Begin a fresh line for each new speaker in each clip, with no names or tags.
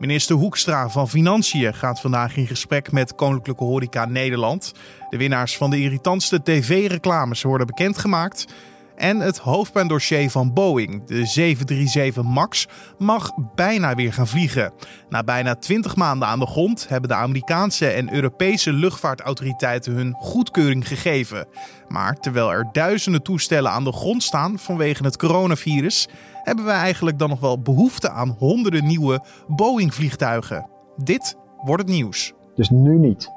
Minister Hoekstra van Financiën gaat vandaag in gesprek met Koninklijke Horeca Nederland. De winnaars van de irritantste tv-reclames worden bekendgemaakt. En het hoofdpijndossier van Boeing, de 737 MAX, mag bijna weer gaan vliegen. Na bijna 20 maanden aan de grond hebben de Amerikaanse en Europese luchtvaartautoriteiten hun goedkeuring gegeven. Maar terwijl er duizenden toestellen aan de grond staan vanwege het coronavirus, hebben we eigenlijk dan nog wel behoefte aan honderden nieuwe Boeing-vliegtuigen. Dit wordt het nieuws.
Dus nu niet.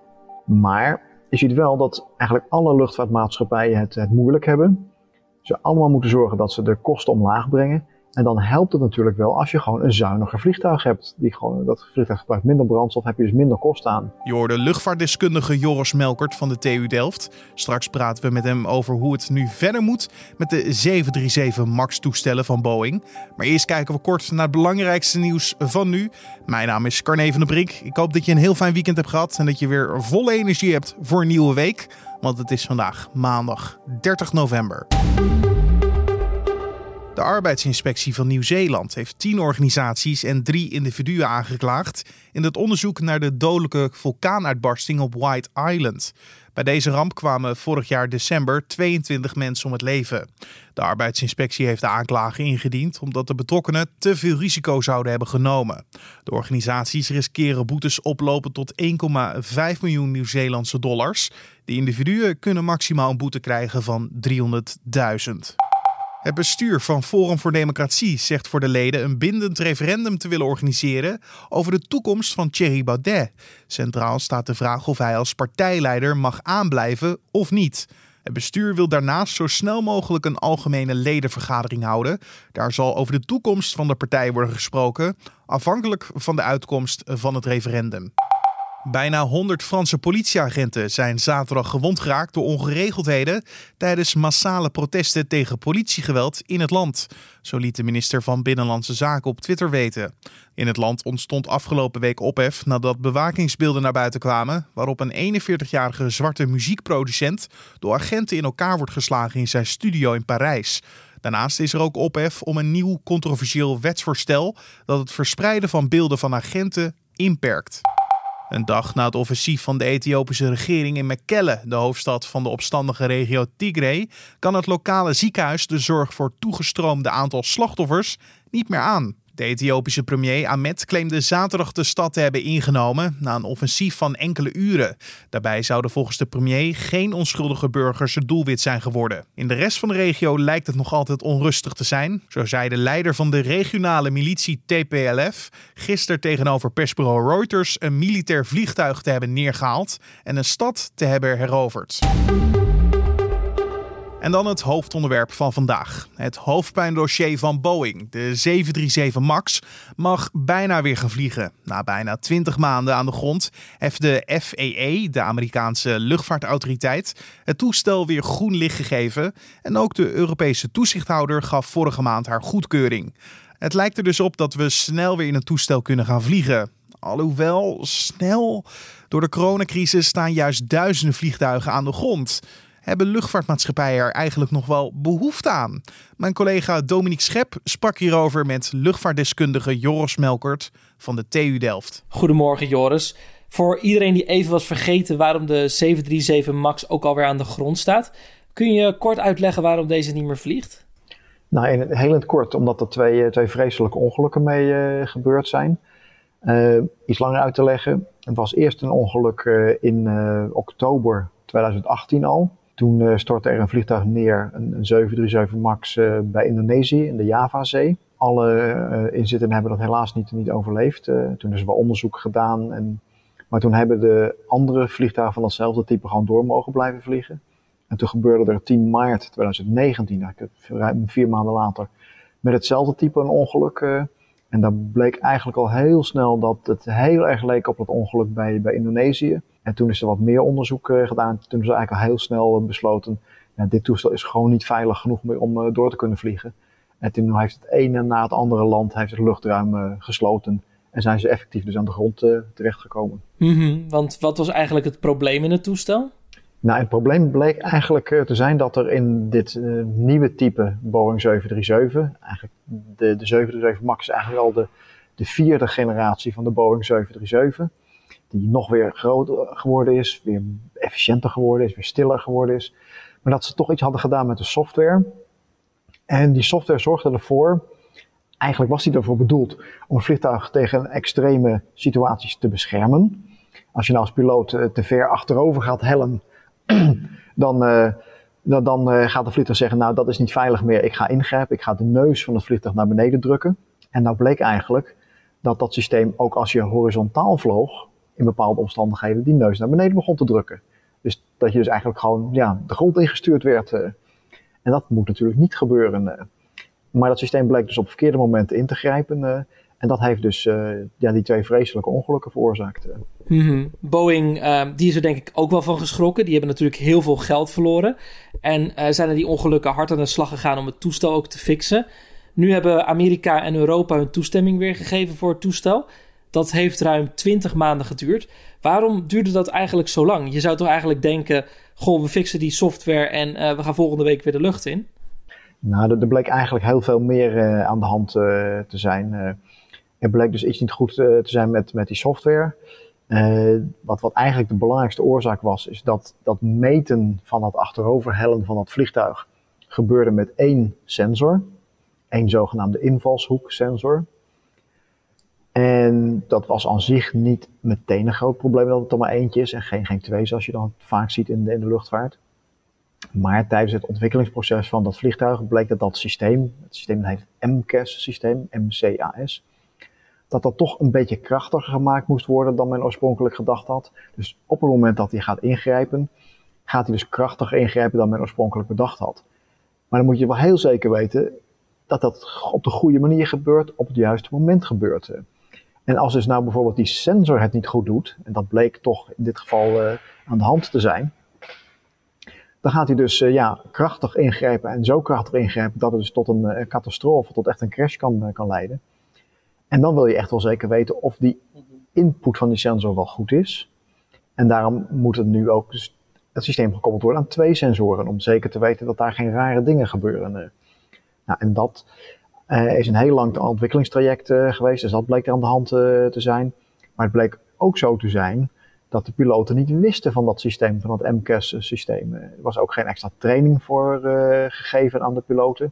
Maar je ziet wel dat eigenlijk alle luchtvaartmaatschappijen het, het moeilijk hebben. Ze allemaal moeten zorgen dat ze de kosten omlaag brengen. En dan helpt het natuurlijk wel als je gewoon een zuiniger vliegtuig hebt. Die gewoon, dat vliegtuig gebruikt minder brandstof, heb je dus minder kosten aan.
Je hoorde luchtvaartdeskundige Joris Melkert van de TU Delft. Straks praten we met hem over hoe het nu verder moet met de 737 MAX toestellen van Boeing. Maar eerst kijken we kort naar het belangrijkste nieuws van nu. Mijn naam is Carne van der Brink. Ik hoop dat je een heel fijn weekend hebt gehad en dat je weer volle energie hebt voor een nieuwe week. Want het is vandaag maandag 30 november. De arbeidsinspectie van Nieuw-Zeeland heeft tien organisaties en drie individuen aangeklaagd in het onderzoek naar de dodelijke vulkaanuitbarsting op White Island. Bij deze ramp kwamen vorig jaar december 22 mensen om het leven. De arbeidsinspectie heeft de aanklagen ingediend omdat de betrokkenen te veel risico zouden hebben genomen. De organisaties riskeren boetes oplopen tot 1,5 miljoen Nieuw-Zeelandse dollars. De individuen kunnen maximaal een boete krijgen van 300.000. Het bestuur van Forum voor Democratie zegt voor de leden een bindend referendum te willen organiseren over de toekomst van Thierry Baudet. Centraal staat de vraag of hij als partijleider mag aanblijven of niet. Het bestuur wil daarnaast zo snel mogelijk een algemene ledenvergadering houden. Daar zal over de toekomst van de partij worden gesproken, afhankelijk van de uitkomst van het referendum. Bijna 100 Franse politieagenten zijn zaterdag gewond geraakt door ongeregeldheden tijdens massale protesten tegen politiegeweld in het land. Zo liet de minister van Binnenlandse Zaken op Twitter weten. In het land ontstond afgelopen week ophef nadat bewakingsbeelden naar buiten kwamen, waarop een 41-jarige zwarte muziekproducent door agenten in elkaar wordt geslagen in zijn studio in Parijs. Daarnaast is er ook ophef om een nieuw controversieel wetsvoorstel dat het verspreiden van beelden van agenten inperkt. Een dag na het offensief van de Ethiopische regering in Mekelle, de hoofdstad van de opstandige regio Tigray, kan het lokale ziekenhuis de zorg voor toegestroomde aantal slachtoffers niet meer aan. De Ethiopische premier Ahmed claimde zaterdag de stad te hebben ingenomen na een offensief van enkele uren. Daarbij zouden volgens de premier geen onschuldige burgers het doelwit zijn geworden. In de rest van de regio lijkt het nog altijd onrustig te zijn. Zo zei de leider van de regionale militie TPLF gisteren tegenover persbureau Reuters een militair vliegtuig te hebben neergehaald en een stad te hebben heroverd. En dan het hoofdonderwerp van vandaag. Het hoofdpijndossier van Boeing. De 737 MAX mag bijna weer gaan vliegen. Na bijna 20 maanden aan de grond heeft de FAA, de Amerikaanse luchtvaartautoriteit, het toestel weer groen licht gegeven. En ook de Europese toezichthouder gaf vorige maand haar goedkeuring. Het lijkt er dus op dat we snel weer in een toestel kunnen gaan vliegen. Alhoewel snel. Door de coronacrisis staan juist duizenden vliegtuigen aan de grond hebben luchtvaartmaatschappijen er eigenlijk nog wel behoefte aan? Mijn collega Dominique Schep sprak hierover met luchtvaartdeskundige Joris Melkert van de TU Delft.
Goedemorgen Joris. Voor iedereen die even was vergeten waarom de 737 MAX ook alweer aan de grond staat, kun je kort uitleggen waarom deze niet meer vliegt?
Nou, in het, heel in het kort, omdat er twee, eh, twee vreselijke ongelukken mee uh, gebeurd zijn. Uh, iets langer uit te leggen. Het was eerst een ongeluk uh, in oktober 2018 al. Toen uh, stortte er een vliegtuig neer, een, een 737 MAX uh, bij Indonesië in de Javazee. Alle uh, inzittenden hebben dat helaas niet, niet overleefd. toen is wel onderzoek gedaan. En, maar toen hebben de andere vliegtuigen van datzelfde type gewoon door mogen blijven vliegen. En toen gebeurde er 10 maart 2019, ruim vier maanden later, met hetzelfde type een ongeluk. en dan bleek eigenlijk al heel snel dat het heel erg leek op dat ongeluk bij, bij Indonesië. En toen is er wat meer onderzoek uh, gedaan. Toen is er eigenlijk al heel snel uh, besloten, dit toestel is gewoon niet veilig genoeg meer om uh, door te kunnen vliegen. En toen heeft het ene na het andere land heeft het luchtruim gesloten. En zijn ze effectief dus aan de grond terechtgekomen.
Mm -hmm, want wat was eigenlijk het probleem in het toestel?
Nou, het probleem bleek eigenlijk te zijn dat er in dit nieuwe type Boeing 737, eigenlijk de, de 737 MAX is eigenlijk al de de vierde generatie van de Boeing 737. Die nog weer groter geworden is, weer efficiënter geworden is, weer stiller geworden is. Maar dat ze toch iets hadden gedaan met de software. En die software zorgde ervoor, eigenlijk was die ervoor bedoeld om een vliegtuig tegen extreme situaties te beschermen. Als je nou als piloot eh, te ver achterover gaat hellen, dan, uh, dan, dan gaat de vliegtuig zeggen, nou dat is niet veilig meer, ik ga ingrijpen, ik ga de neus van het vliegtuig naar beneden drukken. En nou bleek eigenlijk dat dat systeem ook als je horizontaal vloog, in bepaalde omstandigheden, die neus naar beneden begon te drukken. Dus dat je dus eigenlijk gewoon ja, de grond ingestuurd werd. Uh, en dat moet natuurlijk niet gebeuren. maar dat systeem bleek dus op verkeerde momenten in te grijpen. En dat heeft dus ja, die twee vreselijke ongelukken veroorzaakt.
-hmm. Boeing, uh, die is er denk ik ook wel van geschrokken. Die hebben natuurlijk heel veel geld verloren. En zijn er die ongelukken hard aan de slag gegaan om het toestel ook te fixen. Nu hebben Amerika en Europa hun toestemming weer gegeven voor het toestel. Dat heeft ruim 20 maanden geduurd. Waarom duurde dat eigenlijk zo lang? Je zou toch eigenlijk denken: goh, we fixen die software en we gaan volgende week weer de lucht in?
Nou, er bleek eigenlijk heel veel meer aan de hand te zijn. Er bleek dus iets niet goed eh, te zijn met, met die software. Wat, wat eigenlijk de belangrijkste oorzaak was, is dat dat meten van dat achteroverhellen van dat vliegtuig gebeurde met één sensor. Één zogenaamde invalshoeksensor. En dat was aan zich niet meteen een groot probleem dat het er maar eentje is en geen, geen twee zoals je dan vaak ziet in de, in de luchtvaart. Maar tijdens het ontwikkelingsproces van dat vliegtuig bleek dat dat systeem, het systeem heet MCAS-systeem, MCAS, dat dat toch een beetje krachtiger gemaakt moest worden dan men oorspronkelijk gedacht had. Dus op het moment dat hij gaat ingrijpen, gaat hij dus krachtiger ingrijpen dan men oorspronkelijk bedacht had. Maar dan moet je wel heel zeker weten dat dat op de goede manier gebeurt, op het juiste moment gebeurt. En als dus nou bijvoorbeeld die sensor het niet goed doet, en dat bleek toch in dit geval uh, aan de hand te zijn, dan gaat hij dus uh, ja, krachtig ingrijpen en zo krachtig ingrijpen dat het dus tot een, uh, catastrofe, tot echt een crash kan, kan leiden. En dan wil je echt wel zeker weten of die input van die sensor wel goed is. En daarom moet het nu ook dus het systeem gekoppeld worden aan twee sensoren. Om zeker te weten dat daar geen rare dingen gebeuren. Nou, en dat uh, is een heel lang ontwikkelingstraject uh, geweest. Dus dat bleek er aan de hand uh, te zijn. Maar het bleek ook zo te zijn dat de piloten niet wisten van dat systeem, van dat MCAS-systeem. Er was ook geen extra training voor gegeven aan de piloten.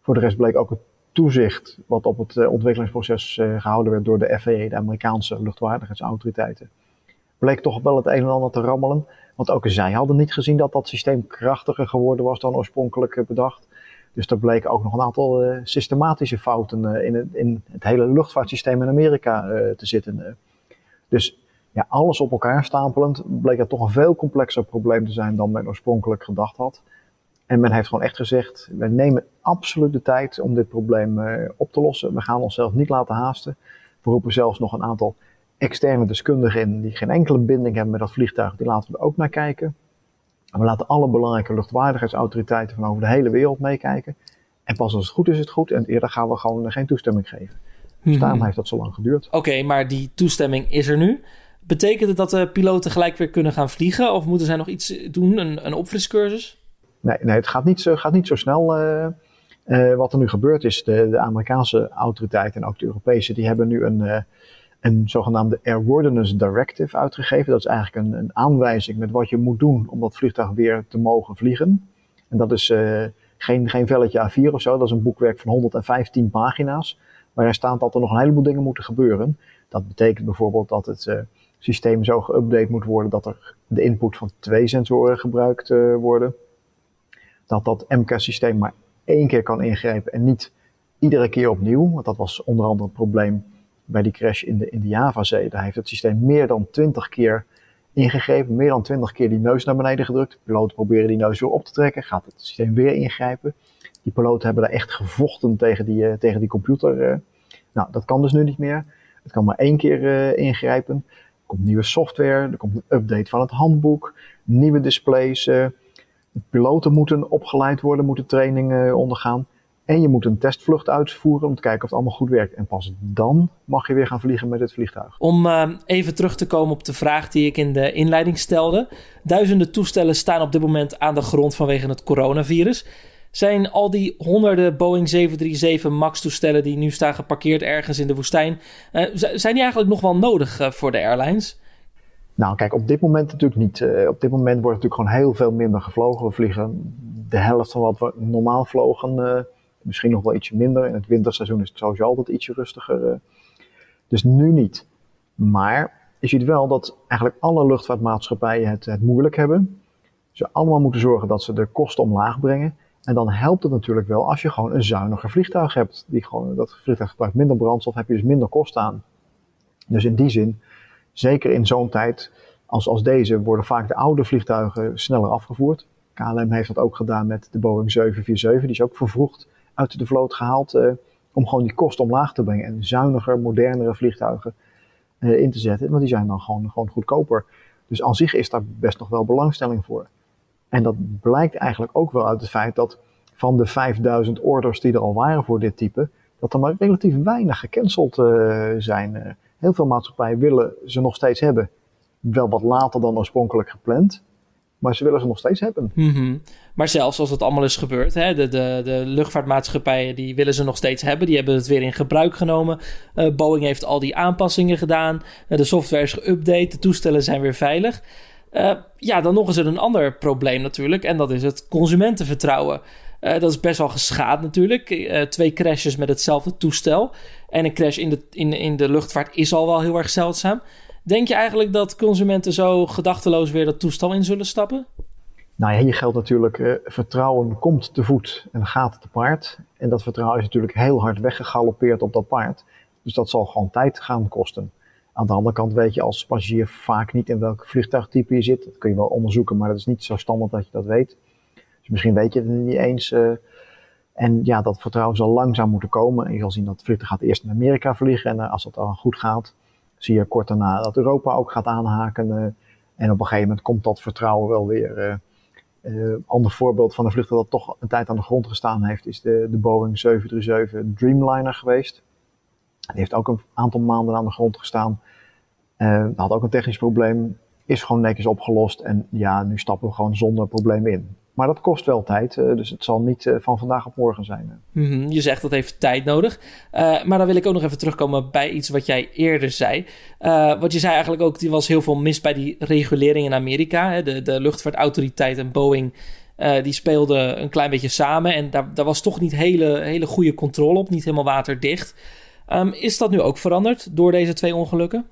Voor de rest bleek ook het toezicht wat op het ontwikkelingsproces gehouden werd door de FAA, de Amerikaanse luchtvaardigheidsautoriteiten, bleek toch wel het een en ander te rammelen. Want ook zij hadden niet gezien dat dat systeem krachtiger geworden was dan oorspronkelijk bedacht. Dus er bleken ook nog een aantal systematische fouten in het, in, het, hele luchtvaartsysteem in Amerika te zitten. Dus ja, alles op elkaar stapelend bleek het toch een veel complexer probleem te zijn dan men oorspronkelijk gedacht had. En men heeft gewoon echt gezegd, we nemen absoluut de tijd om dit probleem op te lossen. We gaan onszelf niet laten haasten. We roepen zelfs nog een aantal externe deskundigen in die geen enkele binding hebben met dat vliegtuig. Die laten we ook naar kijken. En we laten alle belangrijke luchtwaardigheidsautoriteiten van over de hele wereld meekijken. En pas als het goed is, is het goed. En eerder gaan we gewoon geen toestemming geven. Dus daarom heeft dat zo lang geduurd.
Oké, maar die toestemming is er nu. Betekent het dat de piloten gelijk weer kunnen gaan vliegen? Of moeten zij nog iets doen, een, een opfriscursus?
Nee, nee, het gaat niet zo, gaat niet zo snel. Uh, uh, wat er nu gebeurt is, de, de, Amerikaanse autoriteiten en ook de Europese, die hebben nu een, uh, een zogenaamde Airworthiness Directive uitgegeven. Dat is eigenlijk een, een, aanwijzing met wat je moet doen om dat vliegtuig weer te mogen vliegen. En dat is geen, geen velletje A4 of zo, dat is een boekwerk van 115 pagina's. Waarin staat dat er nog een heleboel dingen moeten gebeuren. Dat betekent bijvoorbeeld dat het systeem zo geüpdate moet worden dat er de input van twee sensoren gebruikt worden dat dat MK-systeem maar één keer kan ingrijpen en niet iedere keer opnieuw. Want dat was onder andere het probleem bij die crash in de, in de Javazee. Daar heeft het systeem meer dan 20 keer ingegrepen, meer dan 20 keer die neus naar beneden gedrukt. Piloten proberen die neus weer op te trekken, gaat het systeem weer ingrijpen. Die piloten hebben daar echt gevochten tegen die, uh, tegen die computer. Uh. Nou, dat kan dus nu niet meer. Het kan maar één keer uh, ingrijpen. Er komt nieuwe software, er komt een update van het handboek, nieuwe displays. De piloten moeten opgeleid worden, moeten trainingen ondergaan. En je moet een testvlucht uitvoeren om te kijken of het allemaal goed werkt. En pas dan mag je weer gaan vliegen met het vliegtuig.
Om uh, even terug te komen op de vraag die ik in de inleiding stelde. Duizenden toestellen staan op dit moment aan de grond vanwege het coronavirus. Zijn al die honderden Boeing 737 MAX-toestellen die nu staan geparkeerd ergens in de woestijn, uh, zijn die eigenlijk nog wel nodig uh, voor de airlines?
Nou, kijk, op dit moment natuurlijk niet. Uh, op dit moment wordt natuurlijk gewoon heel veel minder gevlogen. We vliegen de helft van wat we normaal vlogen. Misschien nog wel ietsje minder. In het winterseizoen is het sowieso altijd ietsje rustiger. dus nu niet. Maar je ziet wel dat eigenlijk alle luchtvaartmaatschappijen het, het moeilijk hebben. Ze allemaal moeten zorgen dat ze de kosten omlaag brengen. En dan helpt het natuurlijk wel als je gewoon een zuiniger vliegtuig hebt. Die gewoon, dat vliegtuig gebruikt minder brandstof, heb je dus minder kosten aan. Dus in die zin, zeker in zo'n tijd als, als deze, worden vaak de oude vliegtuigen sneller afgevoerd. KLM heeft dat ook gedaan met de Boeing 747. Die is ook vervroegd uit de vloot gehaald eh, om gewoon die kosten omlaag te brengen. En zuiniger, modernere vliegtuigen eh, in te zetten. Want die zijn dan gewoon, gewoon goedkoper. Dus aan zich is daar best nog wel belangstelling voor. En dat blijkt eigenlijk ook wel uit het feit dat van de 5000 orders die er al waren voor dit type, dat er maar relatief weinig gecanceld uh, zijn. Heel veel maatschappijen willen ze nog steeds hebben. Wel wat later dan oorspronkelijk gepland. Maar ze willen ze nog steeds hebben.
-hmm. Maar zelfs als het allemaal is gebeurd, hè, de, de, de luchtvaartmaatschappijen die willen ze nog steeds hebben. Die hebben het weer in gebruik genomen. Uh, Boeing heeft al die aanpassingen gedaan. de software is geüpdate. De toestellen zijn weer veilig. Uh, ja, dan nog is er een ander probleem natuurlijk. En dat is het consumentenvertrouwen. Dat is best wel geschaad natuurlijk. Twee crashes met hetzelfde toestel. En een crash in de, in, in de luchtvaart is al wel heel erg zeldzaam. Denk je eigenlijk dat consumenten zo gedachteloos weer dat toestel in zullen stappen?
Nou ja, hier geldt natuurlijk, vertrouwen komt te voet en gaat te paard. En dat vertrouwen is natuurlijk heel hard weggegalopeerd op dat paard. Dus dat zal gewoon tijd gaan kosten. Aan de andere kant weet je als passagier vaak niet in welk vliegtuigtype je zit. Dat kun je wel onderzoeken, maar dat is niet zo standaard dat je dat weet. Dus misschien weet je het niet eens. Uh, en ja, dat vertrouwen zal langzaam moeten komen. En je zal zien dat vliegtuig gaat eerst naar Amerika vliegen. En uh, als dat dan goed gaat, zie je kort daarna dat Europa ook gaat aanhaken. Uh, en op een gegeven moment komt dat vertrouwen wel weer. Een ander voorbeeld van een vliegtuig dat toch een tijd aan de grond gestaan heeft, is de, de Boeing 737 Dreamliner geweest. Die heeft ook een aantal maanden aan de grond gestaan. Uh, had ook een technisch probleem. Is gewoon netjes opgelost. En ja, nu stappen we gewoon zonder probleem in. Maar dat kost wel tijd, uh, dus het zal niet uh, van vandaag op morgen zijn.
Mm -hmm, je zegt dat heeft tijd nodig. Uh, maar dan wil ik ook nog even terugkomen bij iets wat jij eerder zei. wat je zei eigenlijk ook, die was heel veel mis bij die regulering in Amerika. De, de luchtvaartautoriteit en Boeing, die speelden een klein beetje samen. En daar, daar was toch niet hele, hele goede controle op, niet helemaal waterdicht. Um, is dat nu ook veranderd door deze twee ongelukken?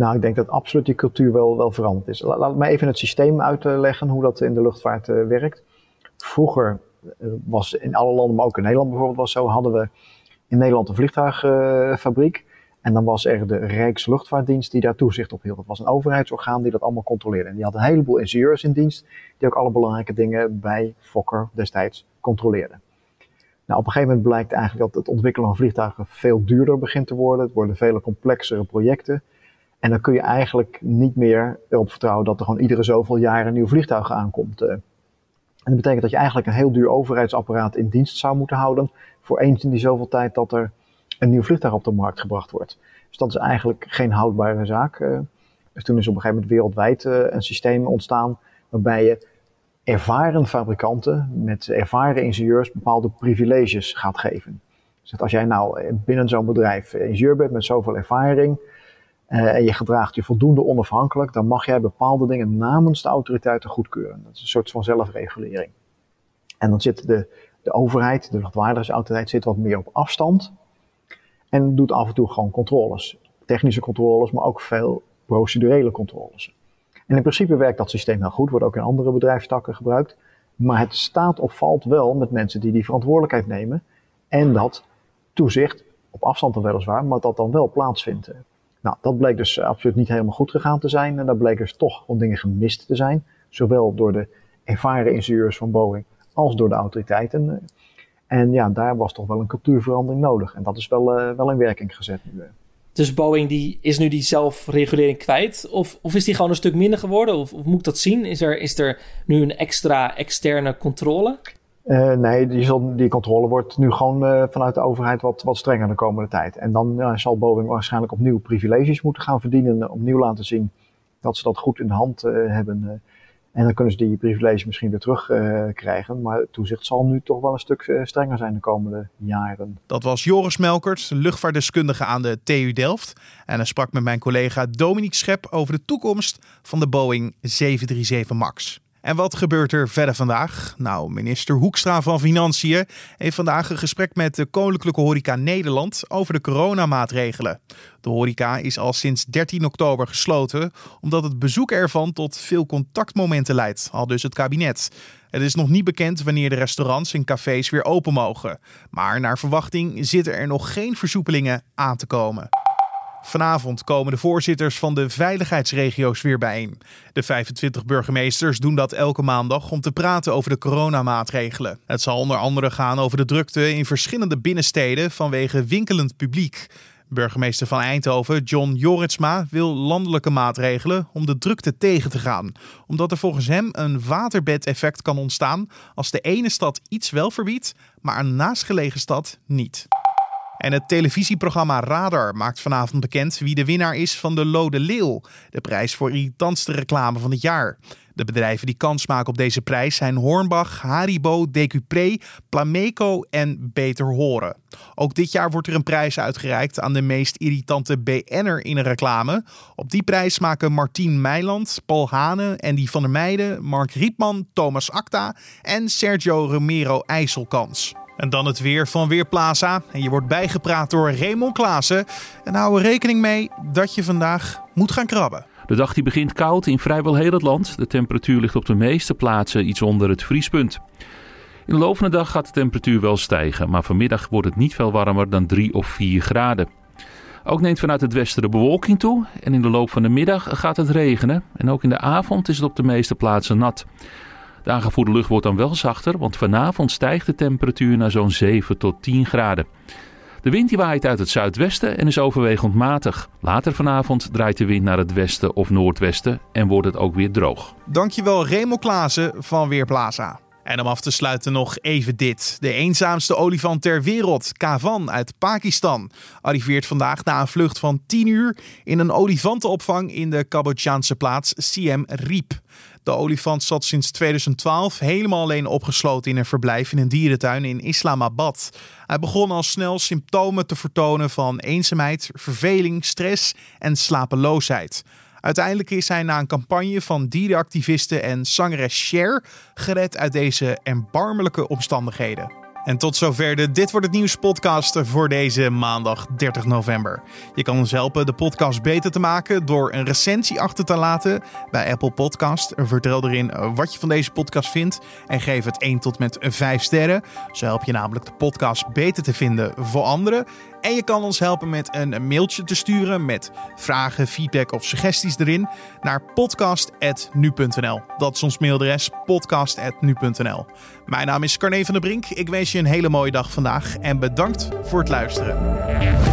Nou, ik denk dat absoluut die cultuur wel, wel veranderd is. Laat, laat me even het systeem uitleggen hoe dat in de luchtvaart uh, werkt. Vroeger uh, was in alle landen, maar ook in Nederland bijvoorbeeld was zo, hadden we in Nederland een vliegtuigfabriek. Uh, en dan was er de Rijksluchtvaartdienst die daar toezicht op hield. Dat was een overheidsorgaan die dat allemaal controleerde. En die had een heleboel ingenieurs in dienst die ook alle belangrijke dingen bij Fokker destijds controleerden. Nou, op een gegeven moment blijkt eigenlijk dat het ontwikkelen van vliegtuigen veel duurder begint te worden. Het worden vele complexere projecten. En dan kun je eigenlijk niet meer erop vertrouwen dat er gewoon iedere zoveel jaar een nieuw vliegtuig aankomt. En dat betekent dat je eigenlijk een heel duur overheidsapparaat in dienst zou moeten houden. voor eens in die zoveel tijd dat er een nieuw vliegtuig op de markt gebracht wordt. Dus dat is eigenlijk geen houdbare zaak. Dus toen is op een gegeven moment wereldwijd een systeem ontstaan waarbij je ervaren fabrikanten met ervaren ingenieurs bepaalde privileges gaat geven. Dus als jij nou binnen zo'n bedrijf ingenieur bent met zoveel ervaring uh, en je gedraagt je voldoende onafhankelijk, dan mag jij bepaalde dingen namens de autoriteiten goedkeuren. Dat is een soort van zelfregulering. En dan zit de, de overheid, de luchtvaardigheidsautoriteit, zit wat meer op afstand en doet af en toe gewoon controles. Technische controles, maar ook veel procedurele controles. En in principe werkt dat systeem heel goed, wordt ook in andere bedrijfstakken gebruikt. Maar het staat of valt wel met mensen die die verantwoordelijkheid nemen. En dat toezicht, op afstand dan weliswaar, maar dat dan wel plaatsvindt. Nou, dat bleek dus absoluut niet helemaal goed gegaan te zijn. En daar bleek dus toch wat dingen gemist te zijn. Zowel door de ervaren ingenieurs van Boeing als door de autoriteiten. En ja, daar was toch wel een cultuurverandering nodig. En dat is wel, uh, wel in werking gezet nu.
Dus Boeing die, is nu die zelfregulering kwijt? Of, of is die gewoon een stuk minder geworden? Of, of moet ik dat zien? Is er, is er nu een extra externe controle?
Uh, nee, die, die, controle wordt nu gewoon uh, vanuit de overheid wat, wat strenger de komende tijd. En dan zal Boeing waarschijnlijk opnieuw privileges moeten gaan verdienen. Opnieuw laten zien dat ze dat goed in de hand hebben. En dan kunnen ze die privilege misschien weer terugkrijgen. krijgen. maar het toezicht zal nu toch wel een stuk strenger zijn de komende jaren.
Dat was Joris Melkert, luchtvaartdeskundige aan de TU Delft. En hij sprak met mijn collega Dominique Schep over de toekomst van de Boeing 737 MAX. En wat gebeurt er verder vandaag? Nou, minister Hoekstra van Financiën heeft vandaag een gesprek met de Koninklijke Horeca Nederland over de coronamaatregelen. De horeca is al sinds 13 oktober gesloten omdat het bezoek ervan tot veel contactmomenten leidt, al dus het kabinet. Het is nog niet bekend wanneer de restaurants en cafés weer open mogen. Maar naar verwachting zitten er nog geen versoepelingen aan te komen. Vanavond komen de voorzitters van de veiligheidsregio's weer bijeen. De 25 burgemeesters doen dat elke maandag om te praten over de coronamaatregelen. Het zal onder andere gaan over de drukte in verschillende binnensteden vanwege winkelend publiek. Burgemeester van Eindhoven, John Joritsma, wil landelijke maatregelen om de drukte tegen te gaan. Omdat er volgens hem een waterbedeffect kan ontstaan als de ene stad iets wel verbiedt, maar een naastgelegen stad niet. En het televisieprogramma Radar maakt vanavond bekend wie de winnaar is van de Lode Leeuw, de prijs voor irritantste reclame van het jaar. De bedrijven die kans maken op deze prijs zijn Hornbach, Haribo, Decupré, Plameco en Beter Horen. Ook dit jaar wordt er een prijs uitgereikt aan de meest irritante BN'er in een reclame. Op die prijs maken Martien Meiland, Paul Hane, Andy van der Meijden, Mark Riepman, Thomas Acta en Sergio Romero IJssel kans. En dan het weer van Weerplaza. En je wordt bijgepraat door Raymond Klaassen. En hou er rekening mee dat je vandaag moet gaan krabben.
De dag die begint koud in vrijwel heel het land. De temperatuur ligt op de meeste plaatsen iets onder het vriespunt. In de loop van de dag gaat de temperatuur wel stijgen, maar vanmiddag wordt het niet veel warmer dan 3 of 4 graden. Ook neemt vanuit het westen de bewolking toe en in de loop van de middag gaat het regenen. En ook in de avond is het op de meeste plaatsen nat. De aangevoerde lucht wordt dan wel zachter, want vanavond stijgt de temperatuur naar zo'n 7 tot 10 graden. De wind die waait uit het zuidwesten en is overwegend matig. Later vanavond draait de wind naar het westen of noordwesten en wordt het ook weer droog.
Dankjewel Remo Klaassen van Weerplaza. En om af te sluiten nog even dit. De eenzaamste olifant ter wereld, Kavan uit Pakistan, arriveert vandaag na een vlucht van 10 uur in een olifantenopvang in de Cambodjaanse plaats Siem Reap. De olifant zat sinds 2012 helemaal alleen opgesloten in een verblijf in een dierentuin in Islamabad. Hij begon al snel symptomen te vertonen van eenzaamheid, verveling, stress en slapeloosheid. Uiteindelijk is hij na een campagne van dierenactivisten en zangeres Cher gered uit deze erbarmelijke omstandigheden. En tot zover de Dit Wordt Het Nieuws podcast voor deze maandag 30 november. Je kan ons helpen de podcast beter te maken door een recensie achter te laten bij Apple Podcast. Vertel erin wat je van deze podcast vindt en geef het 1 tot met 5 sterren. Zo help je namelijk de podcast beter te vinden voor anderen. En je kan ons helpen met een mailtje te sturen met vragen, feedback of suggesties erin naar podcast.nu.nl. Dat is ons mailadres podcast.nu.nl. Mijn naam is Carne van der Brink. Ik je een hele mooie dag vandaag en bedankt voor het luisteren.